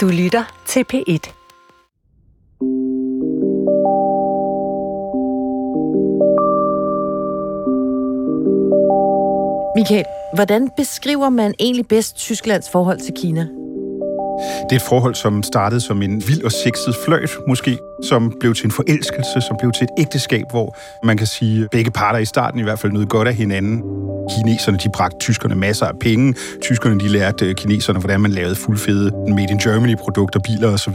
Du lytter til P1. Michael, hvordan beskriver man egentlig bedst Tysklands forhold til Kina? Det er et forhold, som startede som en vild og sexet fløjt, måske, som blev til en forelskelse, som blev til et ægteskab, hvor man kan sige, at begge parter i starten i hvert fald nød godt af hinanden. Kineserne, de bragte tyskerne masser af penge. Tyskerne, de lærte øh, kineserne, hvordan man lavede fuldfede Made in Germany-produkter, biler osv.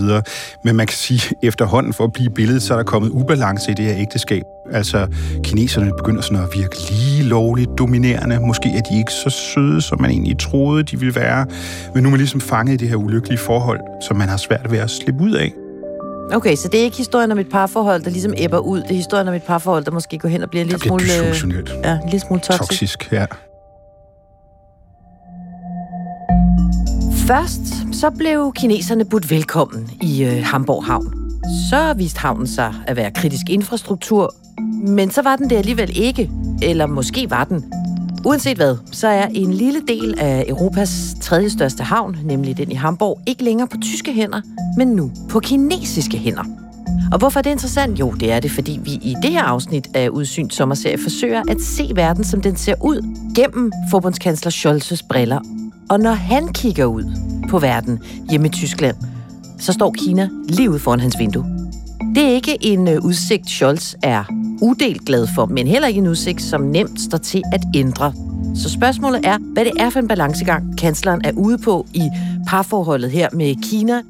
Men man kan sige, at efterhånden for at blive billedet, så er der kommet ubalance i det her ægteskab. Altså, kineserne begynder sådan at virke lige lovligt dominerende. Måske er de ikke så søde, som man egentlig troede, de ville være. Men nu er man ligesom fanget i det her ulykkelige forhold, som man har svært ved at slippe ud af. Okay, så det er ikke historien om et parforhold, der ligesom æbber ud. Det er historien om et parforhold, der måske går hen og bliver en lille smule... Øh, ja, en lille smule toxisk. Toksisk, ja. Først så blev kineserne budt velkommen i øh, Hamburg Havn. Så viste havnen sig at være kritisk infrastruktur, men så var den det alligevel ikke. Eller måske var den. Uanset hvad, så er en lille del af Europas tredje største havn, nemlig den i Hamburg, ikke længere på tyske hænder, men nu på kinesiske hænder. Og hvorfor er det interessant? Jo, det er det, fordi vi i det her afsnit af Udsyn Sommerserie forsøger at se verden, som den ser ud, gennem forbundskansler Scholz's briller. Og når han kigger ud på verden hjemme i Tyskland, så står Kina lige ude foran hans vindue. Det er ikke en øh, udsigt, Scholz er udelt glad for, men heller ikke en udsigt, som nemt står til at ændre. Så spørgsmålet er, hvad det er for en balancegang, kansleren er ude på i parforholdet her med Kina.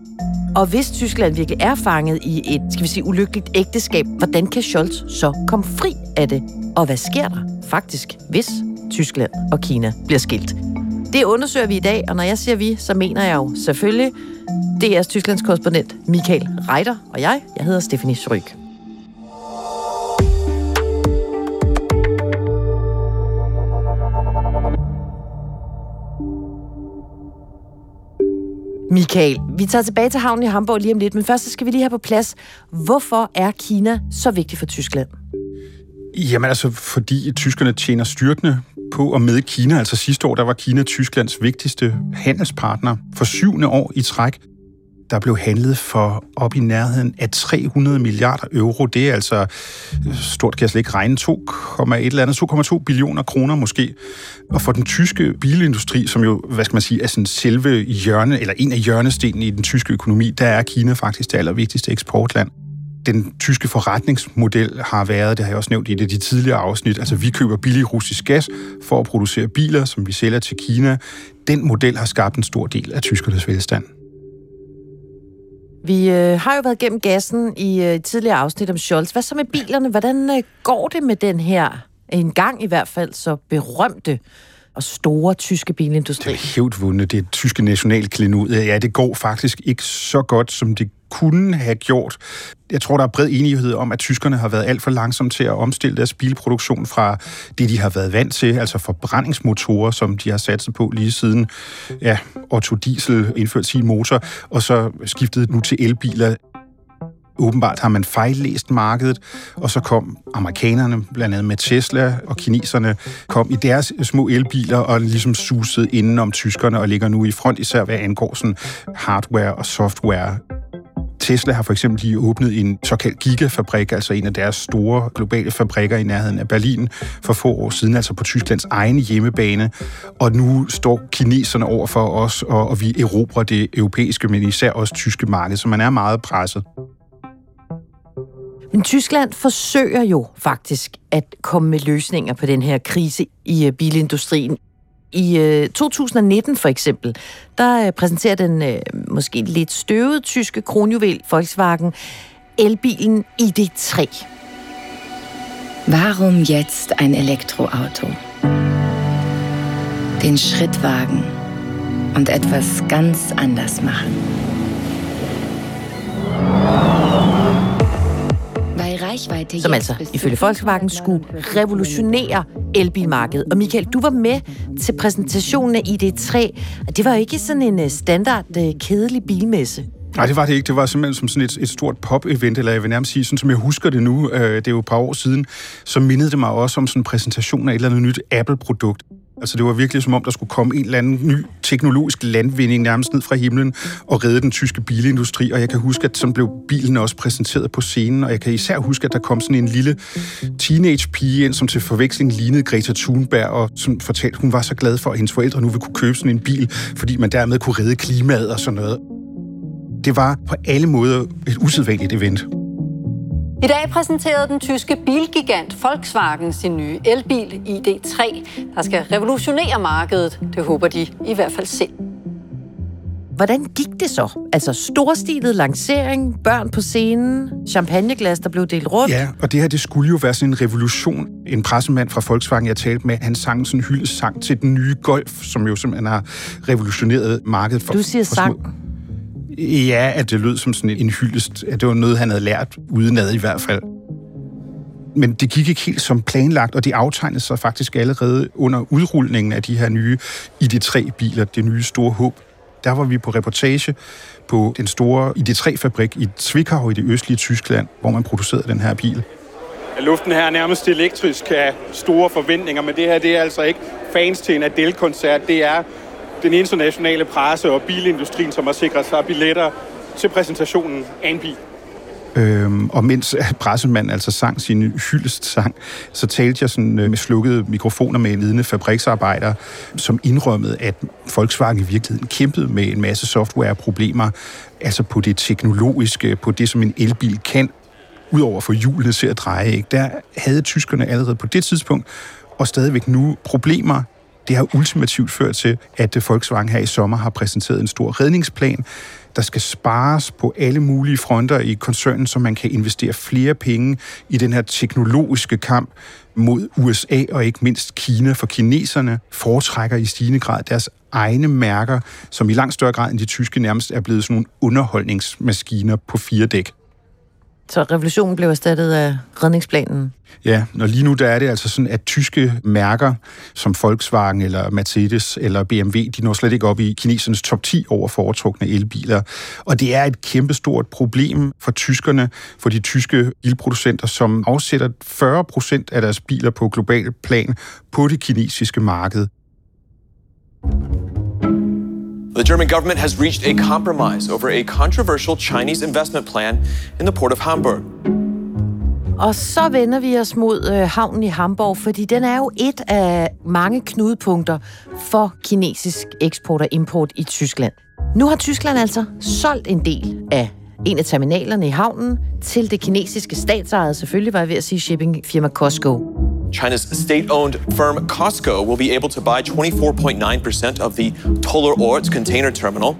Og hvis Tyskland virkelig er fanget i et, skal vi sige, ulykkeligt ægteskab, hvordan kan Scholz så komme fri af det? Og hvad sker der faktisk, hvis Tyskland og Kina bliver skilt? Det undersøger vi i dag, og når jeg siger vi, så mener jeg jo selvfølgelig DR's Tysklands korrespondent Michael Reiter og jeg. Jeg hedder Stephanie Sryk. Michael, vi tager tilbage til havnen i Hamburg lige om lidt, men først så skal vi lige have på plads. Hvorfor er Kina så vigtig for Tyskland? Jamen altså, fordi tyskerne tjener styrkende på og med Kina. Altså sidste år, der var Kina Tysklands vigtigste handelspartner for syvende år i træk der blev handlet for op i nærheden af 300 milliarder euro. Det er altså, øh, stort kan jeg slet ikke regne, 2,2 billioner kroner måske. Og for den tyske bilindustri, som jo, hvad skal man sige, er sådan selve hjørne, eller en af hjørnestenene i den tyske økonomi, der er Kina faktisk det allervigtigste eksportland den tyske forretningsmodel har været, det har jeg også nævnt i det de tidligere afsnit, altså vi køber billig russisk gas for at producere biler, som vi sælger til Kina. Den model har skabt en stor del af tyskernes velstand. Vi øh, har jo været gennem gassen i øh, tidligere afsnit om Scholz. Hvad så med bilerne? Hvordan øh, går det med den her, en gang i hvert fald, så berømte og store tyske bilindustri? Det er helt vundet. Det er tyske nationalklenud. Ja, det går faktisk ikke så godt, som det kunne have gjort. Jeg tror, der er bred enighed om, at tyskerne har været alt for langsomme til at omstille deres bilproduktion fra det, de har været vant til, altså forbrændingsmotorer, som de har sat på lige siden ja, Otto Diesel indførte sin motor, og så skiftede nu til elbiler. Åbenbart har man fejllæst markedet, og så kom amerikanerne, blandt andet med Tesla, og kineserne kom i deres små elbiler og ligesom susede indenom tyskerne og ligger nu i front, især hvad angår sådan hardware og software Tesla har for eksempel lige åbnet en såkaldt gigafabrik, altså en af deres store globale fabrikker i nærheden af Berlin for få år siden, altså på Tysklands egen hjemmebane. Og nu står kineserne over for os, og, og vi erobrer det europæiske, men især også tyske marked, så man er meget presset. Men Tyskland forsøger jo faktisk at komme med løsninger på den her krise i øh, bilindustrien. I øh, 2019 for eksempel, der øh, præsenterer den øh, måske lidt støvede tyske kronjuvel Volkswagen elbilen ID3. Warum jetzt ein Elektroauto? Den Schritt wagen und etwas ganz anders machen. Som altså ifølge Volkswagen skulle revolutionere elbilmarkedet. Og Michael, du var med til præsentationen af ID3. Det var ikke sådan en øh, standard øh, kedelig bilmesse. Nej, det var det ikke. Det var simpelthen som sådan et, et stort pop-event, eller jeg vil nærmest sige, sådan som jeg husker det nu, øh, det er jo et par år siden, så mindede det mig også om sådan en præsentation af et eller andet nyt Apple-produkt. Altså det var virkelig som om, der skulle komme en eller anden ny teknologisk landvinding nærmest ned fra himlen og redde den tyske bilindustri. Og jeg kan huske, at sådan blev bilen også præsenteret på scenen, og jeg kan især huske, at der kom sådan en lille teenage pige ind, som til forveksling lignede Greta Thunberg, og som fortalte, at hun var så glad for, at hendes forældre nu ville kunne købe sådan en bil, fordi man dermed kunne redde klimaet og sådan noget. Det var på alle måder et usædvanligt event. I dag præsenterede den tyske bilgigant Volkswagen sin nye elbil ID3, der skal revolutionere markedet. Det håber de i hvert fald selv. Hvordan gik det så? Altså storstilet lancering, børn på scenen, champagneglas, der blev delt rundt. Ja, og det her, det skulle jo være sådan en revolution. En pressemand fra Volkswagen, jeg talte med, han sang sådan en hyldesang til den nye Golf, som jo simpelthen har revolutioneret markedet for Du siger for sang. Ja, at det lød som sådan en hyldest. At det var noget, han havde lært udenad i hvert fald. Men det gik ikke helt som planlagt, og det aftegnede sig faktisk allerede under udrulningen af de her nye ID3-biler, det nye store håb. Der var vi på reportage på den store ID3-fabrik i Zwickau i det østlige Tyskland, hvor man producerede den her bil. Luften her er nærmest elektrisk af store forventninger, men det her det er altså ikke fans til en Adele-koncert. Det er den internationale presse og bilindustrien, som har sikret sig billetter til præsentationen af en bil. Øhm, og mens pressemanden altså sang sin hyldestsang, så talte jeg sådan øh, med slukkede mikrofoner med en ledende fabriksarbejder, som indrømmede, at Volkswagen i virkeligheden kæmpede med en masse softwareproblemer, altså på det teknologiske, på det, som en elbil kan, udover for hjulene til at dreje. Ikke? Der havde tyskerne allerede på det tidspunkt, og stadigvæk nu, problemer det har ultimativt ført til, at Volkswagen her i sommer har præsenteret en stor redningsplan, der skal spares på alle mulige fronter i koncernen, så man kan investere flere penge i den her teknologiske kamp mod USA og ikke mindst Kina, for kineserne foretrækker i stigende grad deres egne mærker, som i langt større grad end de tyske nærmest er blevet sådan nogle underholdningsmaskiner på fire dæk. Så revolutionen blev erstattet af redningsplanen. Ja, og lige nu der er det altså sådan, at tyske mærker som Volkswagen eller Mercedes eller BMW, de når slet ikke op i kinesernes top 10 over foretrukne elbiler. Og det er et kæmpestort problem for tyskerne, for de tyske bilproducenter, som afsætter 40 procent af deres biler på global plan på det kinesiske marked. The German government has reached a compromise over a controversial Chinese investment plan in the port of Hamburg. Og så vender vi os mod øh, havnen i Hamburg, fordi den er jo et af mange knudepunkter for kinesisk eksport og import i Tyskland. Nu har Tyskland altså solgt en del af en af terminalerne i havnen til det kinesiske statsejede, selvfølgelig var jeg ved at sige shippingfirma Costco. China's state-owned firm Costco will be able to buy 24.9% of the Toller Ort container terminal.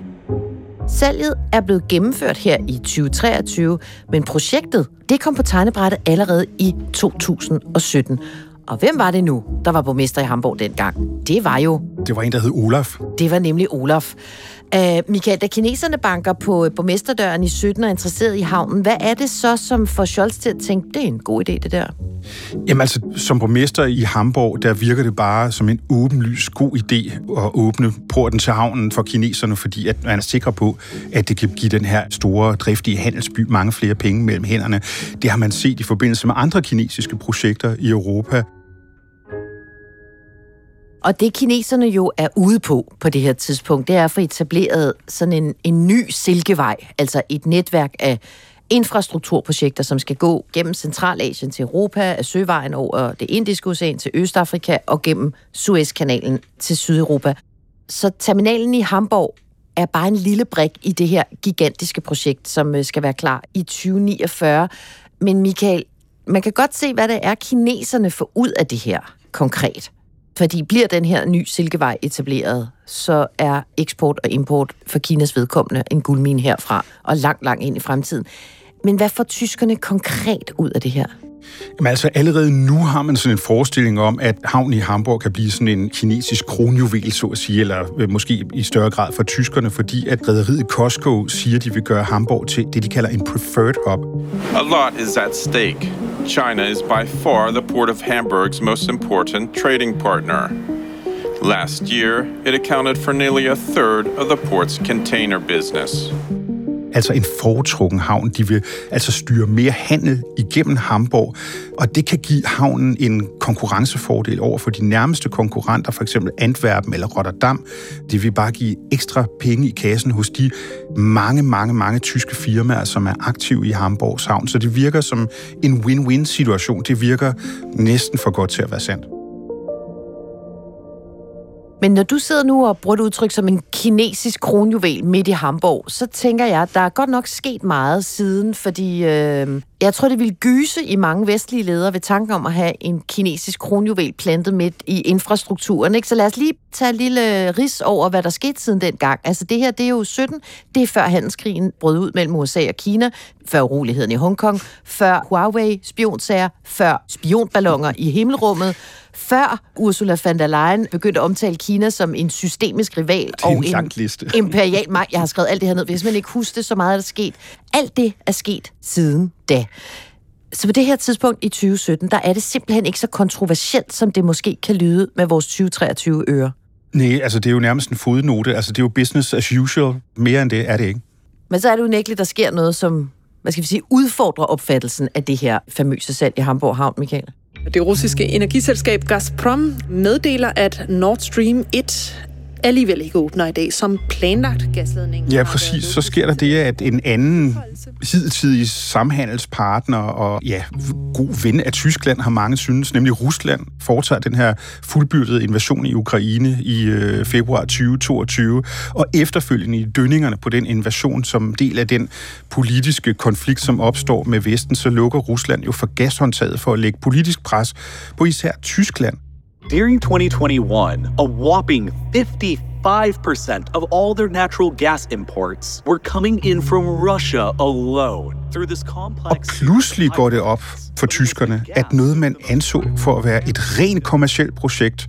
Salget er blevet gennemført her i 2023, men projektet det kom på tegnebrættet allerede i 2017. Og hvem var det nu, der var borgmester i Hamburg dengang? Det var jo, Det var en, der hed Olaf. det var nemlig Olaf. Uh, Michael, da kineserne banker på øh, borgmesterdøren i 17 og er interesseret i havnen, hvad er det så, som får Scholz til at tænke, det er en god idé, det der? Jamen altså, som borgmester i Hamburg, der virker det bare som en åbenlys god idé at åbne porten til havnen for kineserne, fordi at man er sikker på, at det kan give den her store, driftige handelsby mange flere penge mellem hænderne. Det har man set i forbindelse med andre kinesiske projekter i Europa. Og det kineserne jo er ude på på det her tidspunkt, det er at få etableret sådan en, en ny silkevej, altså et netværk af infrastrukturprojekter, som skal gå gennem Centralasien til Europa, af søvejen over det indiske ocean til Østafrika og gennem Suezkanalen til Sydeuropa. Så terminalen i Hamburg er bare en lille brik i det her gigantiske projekt, som øh, skal være klar i 2049. Men Michael, man kan godt se, hvad det er, kineserne får ud af det her konkret. Fordi bliver den her ny silkevej etableret, så er eksport og import for Kinas vedkommende en guldmine herfra, og langt, langt ind i fremtiden. Men hvad får tyskerne konkret ud af det her? Jamen altså, allerede nu har man sådan en forestilling om, at havnen i Hamburg kan blive sådan en kinesisk kronjuvel, så at sige, eller øh, måske i større grad for tyskerne, fordi at rederiet Costco siger, at de vil gøre Hamburg til det, de kalder en preferred hub. A lot is at stake. China is by far the port of Hamburg's most important trading partner. Last year, it accounted for nearly a third of the port's container business altså en foretrukken havn. De vil altså styre mere handel igennem Hamburg, og det kan give havnen en konkurrencefordel over for de nærmeste konkurrenter, for eksempel Antwerpen eller Rotterdam. Det vil bare give ekstra penge i kassen hos de mange, mange, mange tyske firmaer, som er aktive i Hamburgs havn. Så det virker som en win-win-situation. Det virker næsten for godt til at være sandt. Men når du sidder nu og bruger et udtryk som en kinesisk kronjuvel midt i Hamburg, så tænker jeg, at der er godt nok sket meget siden, fordi øh, jeg tror, det ville gyse i mange vestlige ledere ved tanken om at have en kinesisk kronjuvel plantet midt i infrastrukturen. Ikke? Så lad os lige tage en lille ris over, hvad der skete siden dengang. Altså det her, det er jo 17, det er før handelskrigen brød ud mellem USA og Kina, før uroligheden i Hongkong, før Huawei spionsager, før spionballoner i himmelrummet, før Ursula von der Leyen begyndte at omtale Kina som en systemisk rival og en, imperial magt. Jeg har skrevet alt det her ned, hvis man ikke husker det, så meget er der sket. Alt det er sket siden da. Så på det her tidspunkt i 2017, der er det simpelthen ikke så kontroversielt, som det måske kan lyde med vores 2023 øre. Nej, altså det er jo nærmest en fodnote. Altså det er jo business as usual. Mere end det er det ikke. Men så er det jo nægteligt, der sker noget, som hvad skal vi sige, udfordrer opfattelsen af det her famøse salg i Hamburg Havn, Michael. Det russiske energiselskab Gazprom meddeler, at Nord Stream 1 alligevel ikke åbner i dag som planlagt gasledning. Ja, præcis. Så sker der det, at en anden hidtidig samhandelspartner og ja, god ven af Tyskland, har mange synes, nemlig Rusland, foretager den her fuldbyrdede invasion i Ukraine i øh, februar 2022, og efterfølgende i dønningerne på den invasion som del af den politiske konflikt, som opstår med Vesten, så lukker Rusland jo for gashåndtaget for at lægge politisk pres på især Tyskland. During 2021, a whopping 55% of all their natural gas imports were coming in from Russia alone. Through this complex Og pludselig går det op for tyskerne, at noget man anså for at være et rent kommersielt projekt,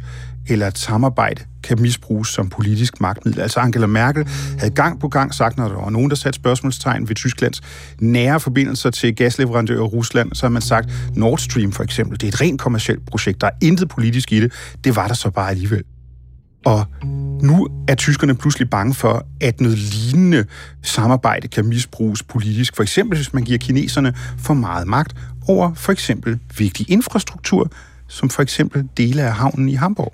eller et samarbejde kan misbruges som politisk magtmiddel. Altså Angela Merkel havde gang på gang sagt, når der var nogen, der satte spørgsmålstegn ved Tysklands nære forbindelser til gasleverandører i Rusland, så har man sagt, Nord Stream for eksempel, det er et rent kommersielt projekt, der er intet politisk i det. Det var der så bare alligevel. Og nu er tyskerne pludselig bange for, at noget lignende samarbejde kan misbruges politisk. For eksempel, hvis man giver kineserne for meget magt over for eksempel vigtig infrastruktur, som for eksempel dele af havnen i Hamburg.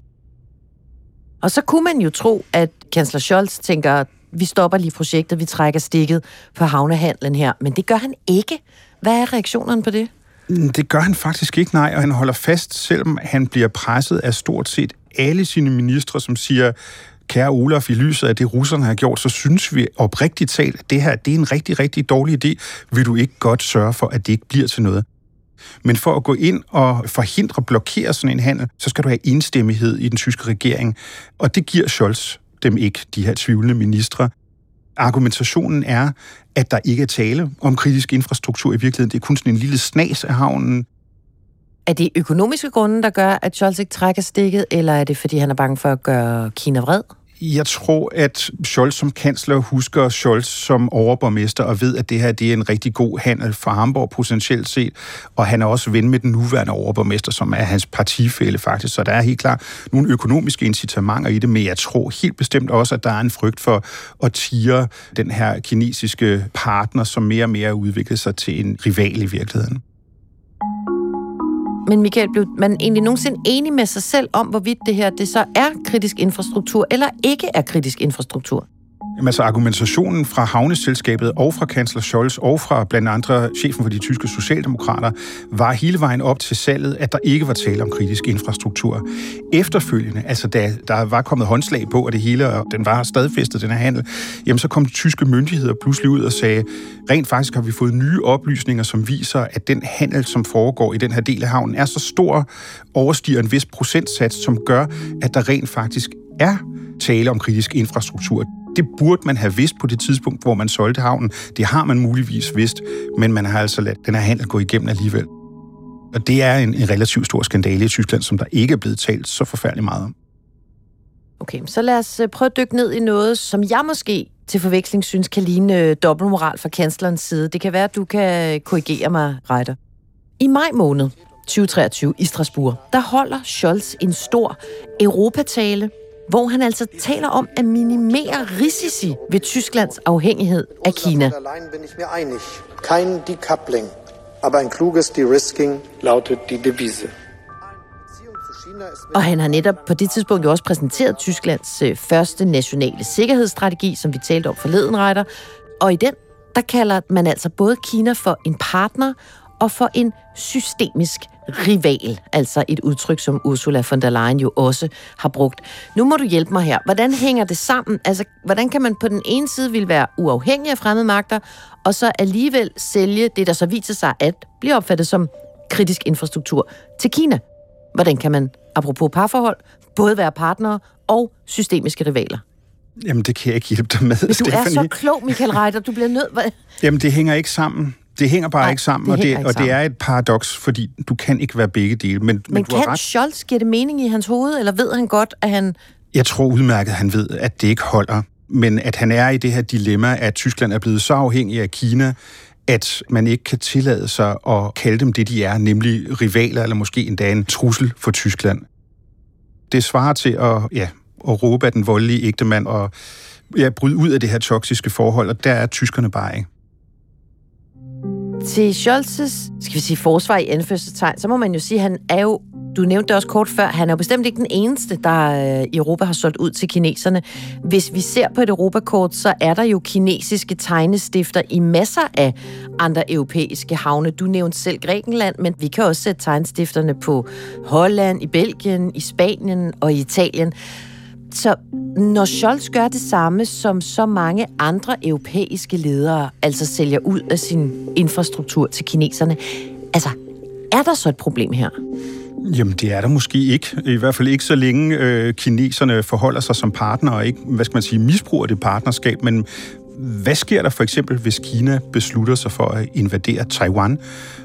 Og så kunne man jo tro, at kansler Scholz tænker, vi stopper lige projektet, vi trækker stikket på havnehandlen her. Men det gør han ikke. Hvad er reaktionerne på det? Mm, det gør han faktisk ikke, nej, og han holder fast, selvom han bliver presset af stort set alle sine ministre, som siger, kære Olaf, i lyset af det, russerne har gjort, så synes vi oprigtigt talt, at det her det er en rigtig, rigtig dårlig idé. Vil du ikke godt sørge for, at det ikke bliver til noget? Men for at gå ind og forhindre, blokere sådan en handel, så skal du have enstemmighed i den tyske regering. Og det giver Scholz dem ikke, de her tvivlende ministre. Argumentationen er, at der ikke er tale om kritisk infrastruktur i virkeligheden. Det er kun sådan en lille snas af havnen. Er det økonomiske grunde, der gør, at Scholz ikke trækker stikket, eller er det, fordi han er bange for at gøre Kina vred? Jeg tror, at Scholz som kansler husker Scholz som overborgmester og ved, at det her det er en rigtig god handel for Hamburg potentielt set. Og han er også ven med den nuværende overborgmester, som er hans partifælle faktisk. Så der er helt klart nogle økonomiske incitamenter i det, men jeg tror helt bestemt også, at der er en frygt for at tire den her kinesiske partner, som mere og mere udvikler sig til en rival i virkeligheden. Men Michael, blev man egentlig nogensinde enig med sig selv om, hvorvidt det her det så er kritisk infrastruktur, eller ikke er kritisk infrastruktur? Jamen, altså argumentationen fra havneselskabet og fra kansler Scholz og fra blandt andre chefen for de tyske socialdemokrater var hele vejen op til salget, at der ikke var tale om kritisk infrastruktur. Efterfølgende, altså da der var kommet håndslag på, at det hele og den var stadfæstet, den her handel, jamen så kom de tyske myndigheder pludselig ud og sagde, rent faktisk har vi fået nye oplysninger, som viser, at den handel, som foregår i den her del af havnen, er så stor, overstiger en vis procentsats, som gør, at der rent faktisk er tale om kritisk infrastruktur. Det burde man have vidst på det tidspunkt, hvor man solgte havnen. Det har man muligvis vidst, men man har altså ladt den her handel gå igennem alligevel. Og det er en, en relativt stor skandale i Tyskland, som der ikke er blevet talt så forfærdeligt meget om. Okay, så lad os øh, prøve at dykke ned i noget, som jeg måske til forveksling synes kan ligne øh, dobbeltmoral fra kanslerens side. Det kan være, at du kan øh, korrigere mig, Reiter. I maj måned 2023 i Strasbourg, der holder Scholz en stor europatale hvor han altså taler om at minimere risici ved Tysklands afhængighed af Kina. Kein decoupling, aber ein kluges de-risking lautet die Devise. Og han har netop på det tidspunkt jo også præsenteret Tysklands øh, første nationale sikkerhedsstrategi, som vi talte om forleden, Reiter. Og i den, der kalder man altså både Kina for en partner og for en systemisk rival, altså et udtryk, som Ursula von der Leyen jo også har brugt. Nu må du hjælpe mig her. Hvordan hænger det sammen? Altså, hvordan kan man på den ene side vil være uafhængig af fremmede magter, og så alligevel sælge det, der så viser sig at blive opfattet som kritisk infrastruktur til Kina? Hvordan kan man, apropos parforhold, både være partnere og systemiske rivaler? Jamen, det kan jeg ikke hjælpe dig med, Men du Stephanie. er så klog, Michael Reiter. Du bliver nødt... Jamen, det hænger ikke sammen. Det hænger bare Nej, ikke sammen, det og, det, og det er sammen. et paradoks, fordi du kan ikke være begge dele. Men, men, Men har kan ret. Scholz give det mening i hans hoved, eller ved han godt, at han... Jeg tror udmærket, han ved, at det ikke holder. Men at han er i det her dilemma, at Tyskland er blevet så afhængig af Kina, at man ikke kan tillade sig at kalde dem det, de er, nemlig rivaler, eller måske endda en trussel for Tyskland. Det svarer til at, ja, at råbe af den voldelige ægtemand og ja, bryde ud af det her toksiske forhold, og der er tyskerne bare ikke. Til Scholz's, skal vi sige, forsvar i anførselstegn, så må man jo sige, at han er jo, du nævnte det også kort før, han er jo bestemt ikke den eneste, der øh, i Europa har solgt ud til kineserne. Hvis vi ser på et Europakort, så er der jo kinesiske tegnestifter i masser af andre europæiske havne. Du nævnte selv Grækenland, men vi kan også sætte tegnestifterne på Holland, i Belgien, i Spanien og i Italien. Så når Scholz gør det samme, som så mange andre europæiske ledere, altså sælger ud af sin infrastruktur til kineserne, altså, er der så et problem her? Jamen, det er der måske ikke. I hvert fald ikke så længe øh, kineserne forholder sig som partner og ikke, hvad skal man sige, misbruger det partnerskab. Men hvad sker der for eksempel, hvis Kina beslutter sig for at invadere Taiwan?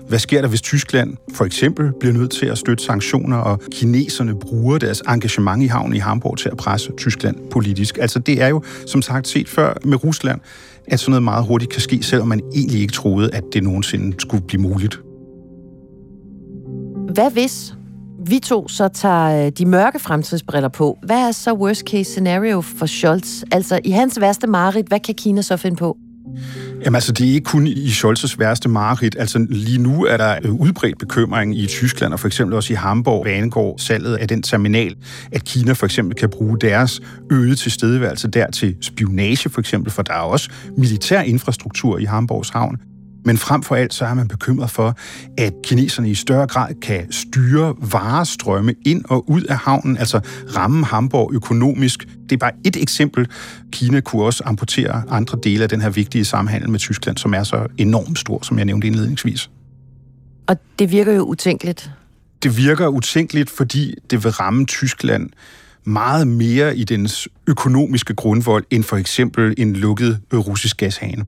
Hvad sker der, hvis Tyskland for eksempel bliver nødt til at støtte sanktioner, og kineserne bruger deres engagement i havnen i Hamburg til at presse Tyskland politisk? Altså, det er jo, som sagt, set før med Rusland, at sådan noget meget hurtigt kan ske, selvom man egentlig ikke troede, at det nogensinde skulle blive muligt. Hvad hvis vi to så tager øh, de mørke fremtidsbriller på? Hvad er så worst case scenario for Scholz? Altså, i hans værste mareridt, hvad kan Kina så finde på? Jamen altså, det er ikke kun i Scholz's værste mareridt. Altså, lige nu er der øh, udbredt bekymring i Tyskland, og for eksempel også i Hamburg, hvad angår salget af den terminal, at Kina for eksempel kan bruge deres øgede tilstedeværelse der til spionage for eksempel, for der er også militær infrastruktur i Hamburgs havn. Men frem for alt så er man bekymret for, at kineserne i større grad kan styre varestrømme ind og ud af havnen, altså ramme Hamburg økonomisk. Det er bare et eksempel. Kina kunne også amputere andre dele af den her vigtige samhandel med Tyskland, som er så enormt stor, som jeg nævnte indledningsvis. Og det virker jo utænkeligt. Det virker utænkeligt, fordi det vil ramme Tyskland meget mere i dens økonomiske grundvold, end for eksempel en lukket russisk gashane.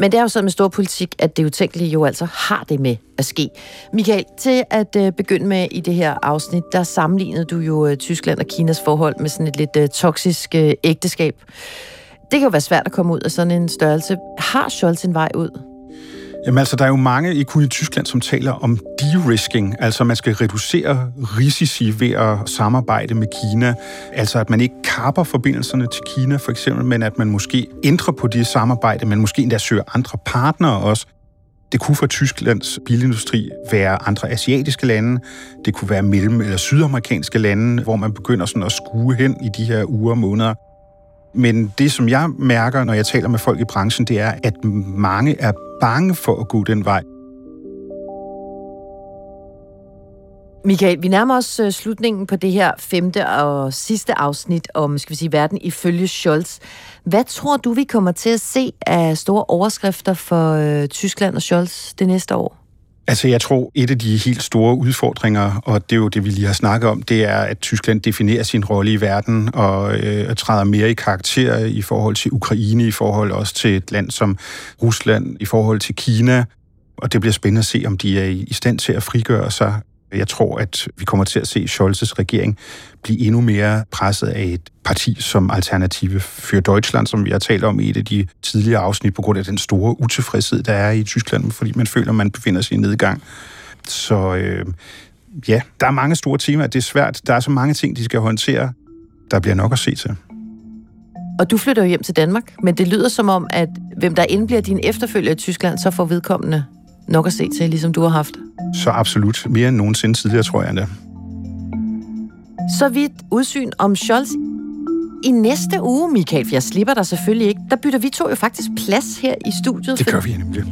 Men det er jo sådan med stor politik, at det utænkelige jo altså har det med at ske. Michael, til at øh, begynde med i det her afsnit, der sammenlignede du jo øh, Tyskland og Kinas forhold med sådan et lidt øh, toksisk øh, ægteskab. Det kan jo være svært at komme ud af sådan en størrelse. Har Scholz en vej ud? Jamen altså, der er jo mange, ikke kun i Tyskland, som taler om de-risking, altså man skal reducere risici ved at samarbejde med Kina. Altså at man ikke kapper forbindelserne til Kina for eksempel, men at man måske ændrer på det samarbejde, men måske endda søger andre partnere også. Det kunne for Tysklands bilindustri være andre asiatiske lande, det kunne være mellem- eller sydamerikanske lande, hvor man begynder sådan at skue hen i de her uger og måneder. Men det, som jeg mærker, når jeg taler med folk i branchen, det er, at mange er bange for at gå den vej. Michael, vi nærmer os øh, slutningen på det her femte og sidste afsnit om, skal vi sige, verden ifølge Scholz. Hvad tror du, vi kommer til at se af store overskrifter for øh, Tyskland og Scholz det næste år? Altså, jeg tror, et af de helt store udfordringer, og det er jo det, vi lige har snakket om, det er, at Tyskland definerer sin rolle i verden og øh, træder mere i karakter i forhold til Ukraine, i forhold også til et land som Rusland, i forhold til Kina. Og det bliver spændende at se, om de er i stand til at frigøre sig. Jeg tror, at vi kommer til at se Scholzes regering blive endnu mere presset af et parti som Alternative für Deutschland, som vi har talt om i et af de tidligere afsnit, på grund af den store utilfredshed, der er i Tyskland, fordi man føler, at man befinder sig i nedgang. Så øh, ja, der er mange store temaer. Det er svært. Der er så mange ting, de skal håndtere. der bliver nok at se til. Og du flytter jo hjem til Danmark, men det lyder som om, at hvem der end bliver din efterfølger i Tyskland, så får vedkommende nok at se til, ligesom du har haft. Så absolut. Mere end nogensinde tidligere, tror jeg endda. Så vidt udsyn om Scholz. I næste uge, Michael, for jeg slipper dig selvfølgelig ikke, der bytter vi to jo faktisk plads her i studiet. Det gør vi nemlig.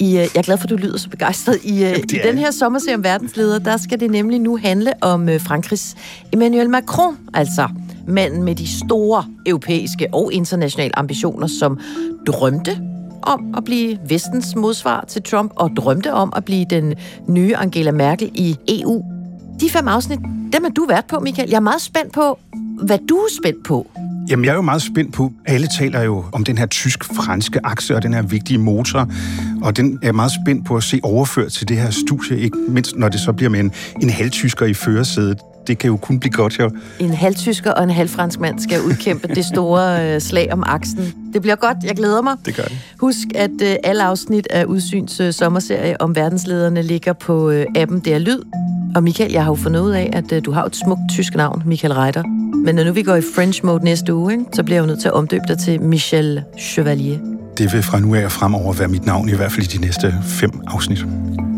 I, øh, jeg er glad for, at du lyder så begejstret. I, øh, Jamen, i den her sommerserie om verdensleder, der skal det nemlig nu handle om øh, Frankrigs Emmanuel Macron, altså manden med de store europæiske og internationale ambitioner, som drømte om at blive vestens modsvar til Trump, og drømte om at blive den nye Angela Merkel i EU. De fem afsnit, dem er du vært på, Michael. Jeg er meget spændt på, hvad du er spændt på. Jamen, jeg er jo meget spændt på, alle taler jo om den her tysk-franske akse og den her vigtige motor, og den er meget spændt på at se overført til det her studie, ikke mindst når det så bliver med en, en halvtysker i førersædet. Det kan jo kun blive godt, jo. En halvtysker og en halvfransk mand skal udkæmpe det store øh, slag om aksen. Det bliver godt, jeg glæder mig. Det gør det. Husk, at øh, alle afsnit af Udsyns øh, sommerserie om verdenslederne ligger på øh, appen Der Lyd. Og Michael, jeg har jo fundet ud af, at øh, du har et smukt tysk navn, Michael Reiter. Men når nu vi går i French mode næste uge, ikke, så bliver jeg jo nødt til at omdøbe dig til Michel Chevalier. Det vil fra nu af og fremover være mit navn, i hvert fald i de næste fem afsnit.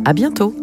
A bientôt.